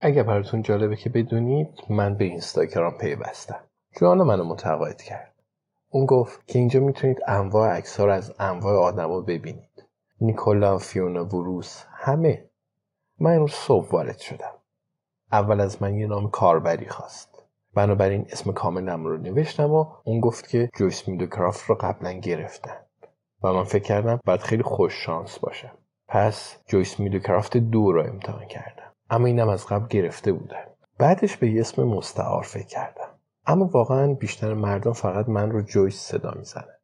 اگه براتون جالبه که بدونید من به اینستاگرام پیوستم. جوان منو متقاعد کرد. اون گفت که اینجا می‌تونید انواع عکس رو از انواع آدما ببینید. نیکولا، فیونا، وروس، همه. من امروز صبح وارد شدم. اول از من یه نام کاربری خواست. بنابراین اسم کاملم رو نوشتم و اون گفت که جویس میدوکرافت رو قبلا گرفتن. و من فکر کردم باید خیلی خوش شانس باشم. پس جویس میدوکرافت دو رو امتحان کردم. اما اینم از قبل گرفته بودن. بعدش به اسم مستعار فکر کردم. اما واقعا بیشتر مردم فقط من رو جویس صدا می‌زنه.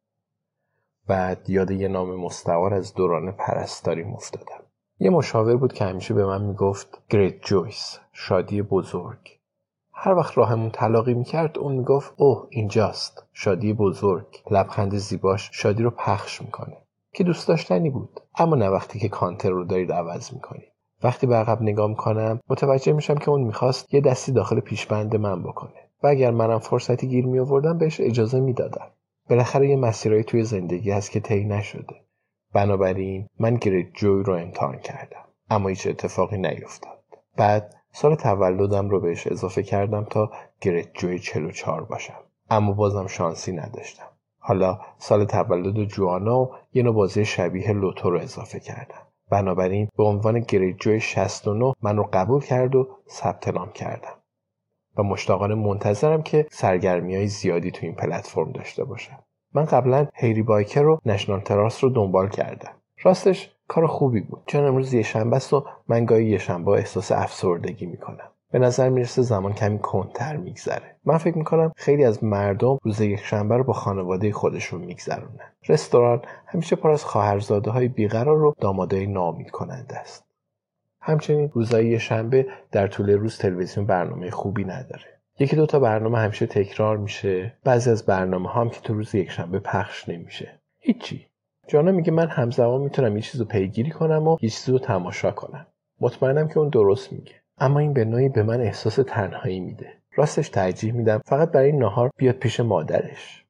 بعد یاد یه نام مستعار از دوران پرستاری افتادم. یه مشاور بود که همیشه به من می‌گفت Great Joy شادی بزرگ هر وقت راهمون طلاقی می‌کرد اون می‌گفت اوه اینجاست شادی بزرگ لبخند زیباش شادی رو پخش می‌کنه که دوست داشتنی بود اما نه وقتی که کانتر رو دارید عوض می‌کنید وقتی به عقب نگاه می‌کنم متوجه میشم که اون می‌خواست یه دستی داخل پیشبند من بکنه. و اگر منم فرصتی گیر میآوردم بهش اجازه می‌دادم. بالاخره یه مسیرایی توی زندگی هست که طی نشده. بنابراین من گریت جوی رو امتحان کردم. اما هیچ اتفاقی نیفتاد. بعد سال تولدم رو بهش اضافه کردم تا Great Joy 44 باشم. اما بازم شانسی نداشتم. حالا سال تولد جوانا و یه نوع بازی شبیه لوتو رو اضافه کردم. بنابراین به عنوان Great Joy 69 من رو قبول کرد و ثبت نام کردم. و مشتاقانه منتظرم که سرگرمی های زیادی تو این پلتفرم داشته باشم. من قبلا Hairy Bikers و National Trust رو دنبال کردم. راستش کار خوبی بود. چون امروز یه شنبه است و من گاهی یه شنبه احساس افسردگی می‌کنم. به نظر می‌رسه زمان کمی کنتر میگذره. من فکر می‌کنم خیلی از مردم روز یک شنبه رو با خانواده خودشون میگذرونن. رستوران همیشه پر از خواهرزاده های بیقرار و دامادای نامید کننده است. همچنین روزهای شنبه در طول روز تلویزیون برنامه خوبی نداره. یکی دوتا برنامه همیشه تکرار میشه. بعضی از برنامه هم که تو روز یکشنبه پخش نمیشه. هیچی. جانا میگه من همزمان می‌تونم یه چیز رو پیگیری کنم و یه چیزی رو تماشا کنم. مطمئنم که اون درست میگه. اما این به نوعی به من احساس تنهایی میده. راستش ترجیح میدم فقط برای نهار بیاد پیش مادرش.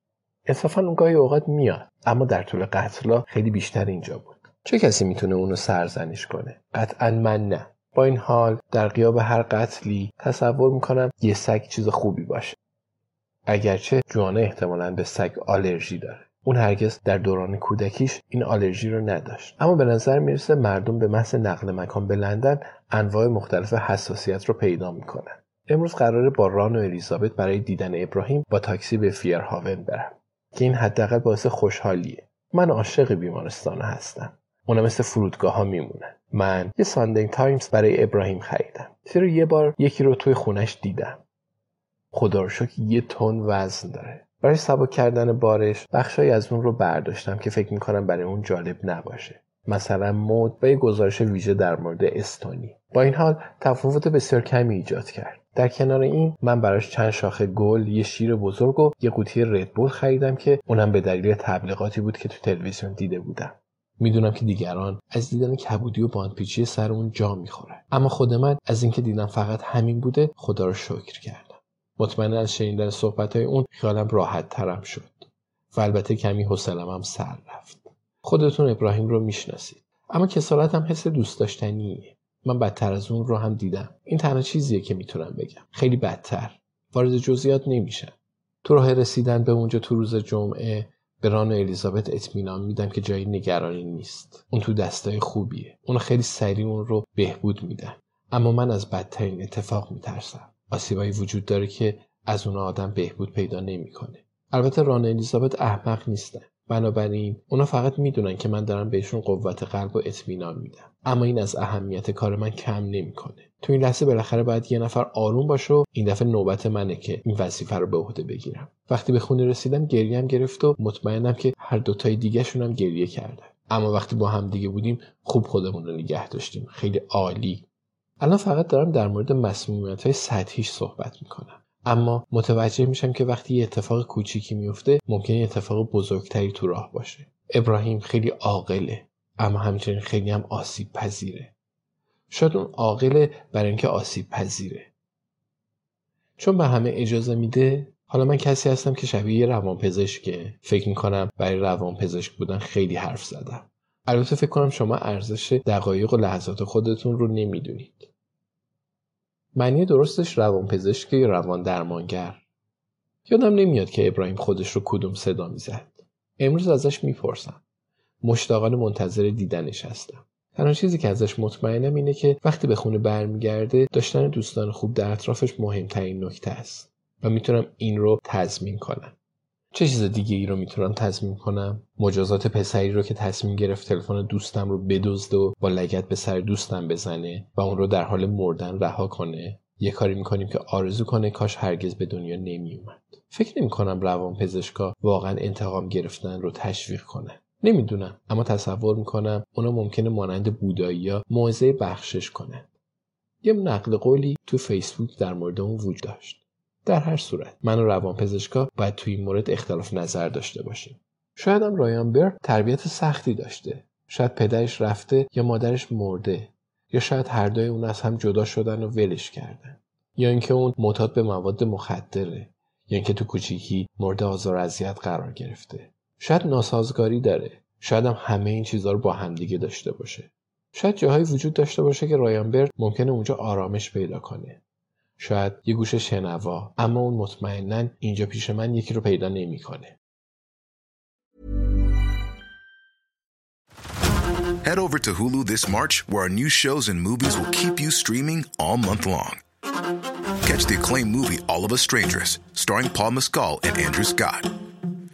انصافا اون گاهی اوقات میاد اما در طول قتلا خیلی بیشتر اینجا بود. چه کسی می‌تونه اونو سرزنش کنه؟ قطعا من نه. با این حال در قیاب هر قتلی تصور می‌کنم یه سگ چیز خوبی باشه. اگرچه جوانا احتمالا به سگ آلرژی داره. اون هرگز در دوران کودکیش این آلرژی رو نداشت. اما به نظر می‌رسه مردم به محض نقل مکان به لندن انواع مختلف حساسیت رو پیدا می‌کنن. امروز قراره با ران و الیزابت برای دیدن ابراهیم با تاکسی به فیرهاون برم که این حداقل باعث خوشحالیه. من عاشق بیمارستان هستم. اونا مثل فرودگاه ها میمونن. من یه Sunday Times برای ابراهیم خریدم. زیرا یه بار یکی رو توی خونش دیدم. خدا رو یه تن وزن داره. برای سبک کردن بارش بخشهایی از اون رو برداشتم که فکر می‌کنم برای اون جالب نباشه. مثلا مود و یه گزارش ویژه در مورد استونی. با این حال تفاوت بسیار کمی ایجاد کرد. در کنار این من براش چند شاخه گل یه شیر بزرگ و یه قوطی ردبول خریدم که اونم به دلیل تبلیغاتی بود که تو تلویزیون دیده بودم. می‌دونم که دیگران از دیدن کبودی و باندپیچی سر اون جا می‌خوره اما خود من از اینکه دیدم فقط همین بوده خدا رو شکر کردم. مطمئنا از شنیدن صحبت های اون خیالم راحت ترم شد و البته کمی حوصلم هم سر رفت. خودتون ابراهیم رو می‌شناسید. اما کسالت هم حس دوست داشتنیه من بدتر از اون رو هم دیدم. این تنها چیزیه که می‌تونم بگم. خیلی بدتر. وارد جزئیات نمیشم. تو راه رسیدن به اونجا تو روز جمعه به ران الیزابت اطمینان میدم که جایی نگرانی نیست. اون تو دستای خوبیه. اون خیلی سریع اون رو بهبود میدن. اما من از بدترین اتفاق میترسم. آسیبایی وجود داره که از اون آدم بهبود پیدا نمی‌کنه. البته ران الیزابت احمق نیستن. بنابراین اونا فقط می‌دونن که من دارم بهشون قوت قلب و اطمینان میدم. اما این از اهمیت کار من کم نمی‌کنه. تو این لحظه بالاخره باید یه نفر آروم باشه و این دفعه نوبت منه که این وظیفه رو به عهده بگیرم. وقتی به خونه رسیدم گریم گرفت و مطمئنم که هر دوتای دیگهشون هم گریه کردن. اما وقتی با هم دیگه بودیم خوب خودمون رو نگه داشتیم. خیلی عالی. الان فقط دارم در مورد مسمومیت های سطحیش صحبت می‌کنم. اما متوجه میشم که وقتی یه اتفاق کوچیکی میفته ممکنه اتفاق بزرگتری تو راه باشه. ابراهیم خیلی عاقله اما همچنین خیلی هم آسیب پذیره شاید اون عاقله برای اینکه آسیب پذیره چون به همه اجازه میده حالا من کسی هستم که شبیه یه روانپزشکه. فکر می‌کنم برای روانپزشک بودن خیلی حرف زدم. البته فکر کنم شما ارزش دقایق و لحظات خودتون رو نمی‌دونید. معنی درستش روانپزشک یا روان درمانگر. یادم نمیاد که ابراهیم خودش رو کدوم صدا می‌زد. امروز ازش می‌پرسم. مشتاقان منتظر دیدنش هستم. تنها چیزی که ازش مطمئنم اینه که وقتی به خونه برمیگرده داشتن دوستان خوب در اطرافش مهمترین نکته است و می‌تونم این رو تضمین کنم. چه چیز دیگه ای رو می‌تونم تضمین کنم؟ مجازات پسری رو که تصمیم گرفت تلفن دوستم رو بدزده و با لگت به سر دوستم بزنه و اون رو در حال مردن رها کنه. یه کاری می‌کنیم که آرزو کنه کاش هرگز به دنیا نمیومد فکر نمی کنم روان پزشکا واقعا انتقام گرفتن رو تشویق کنه نمی‌دونم اما تصور می‌کنم اونا ممکنه مانند بودایی ها موعظه بخشش کنند یه نقل قولی تو فیسبوک در مورد اون وجود داشت. در هر صورت. من و روانپزشکا باید تو این مورد اختلاف نظر داشته باشیم. شاید هم رایان بر تربیت سختی داشته. شاید پدرش رفته یا مادرش مرده. یا شاید هر دوی اون از هم جدا شدن و ولش کردن. یا اینکه اون معتاد به مواد مخدره. یا اینکه تو کوچیکی مورد آزار اذیت قرار گرفته. شاید ناسازگاری داره. شاید هم همه این چیزها رو با همدیگه داشته باشه. شاید جاهایی وجود داشته باشه که رایان برد ممکنه اونجا آرامش پیدا کنه. شاید یه گوش شنوا اما اون مطمئنا اینجا پیش من یکی رو پیدا نمیکنه Head over to Hulu this March, where our new shows and movies will keep you streaming all month long. Catch the acclaimed movie All of Us Strangers, starring Paul Mescal and Andrew Scott.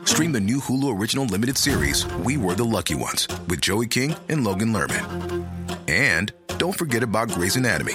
Stream the new Hulu original limited series, We Were the Lucky Ones, with Joey King and Logan Lerman. And don't forget about Grey's Anatomy.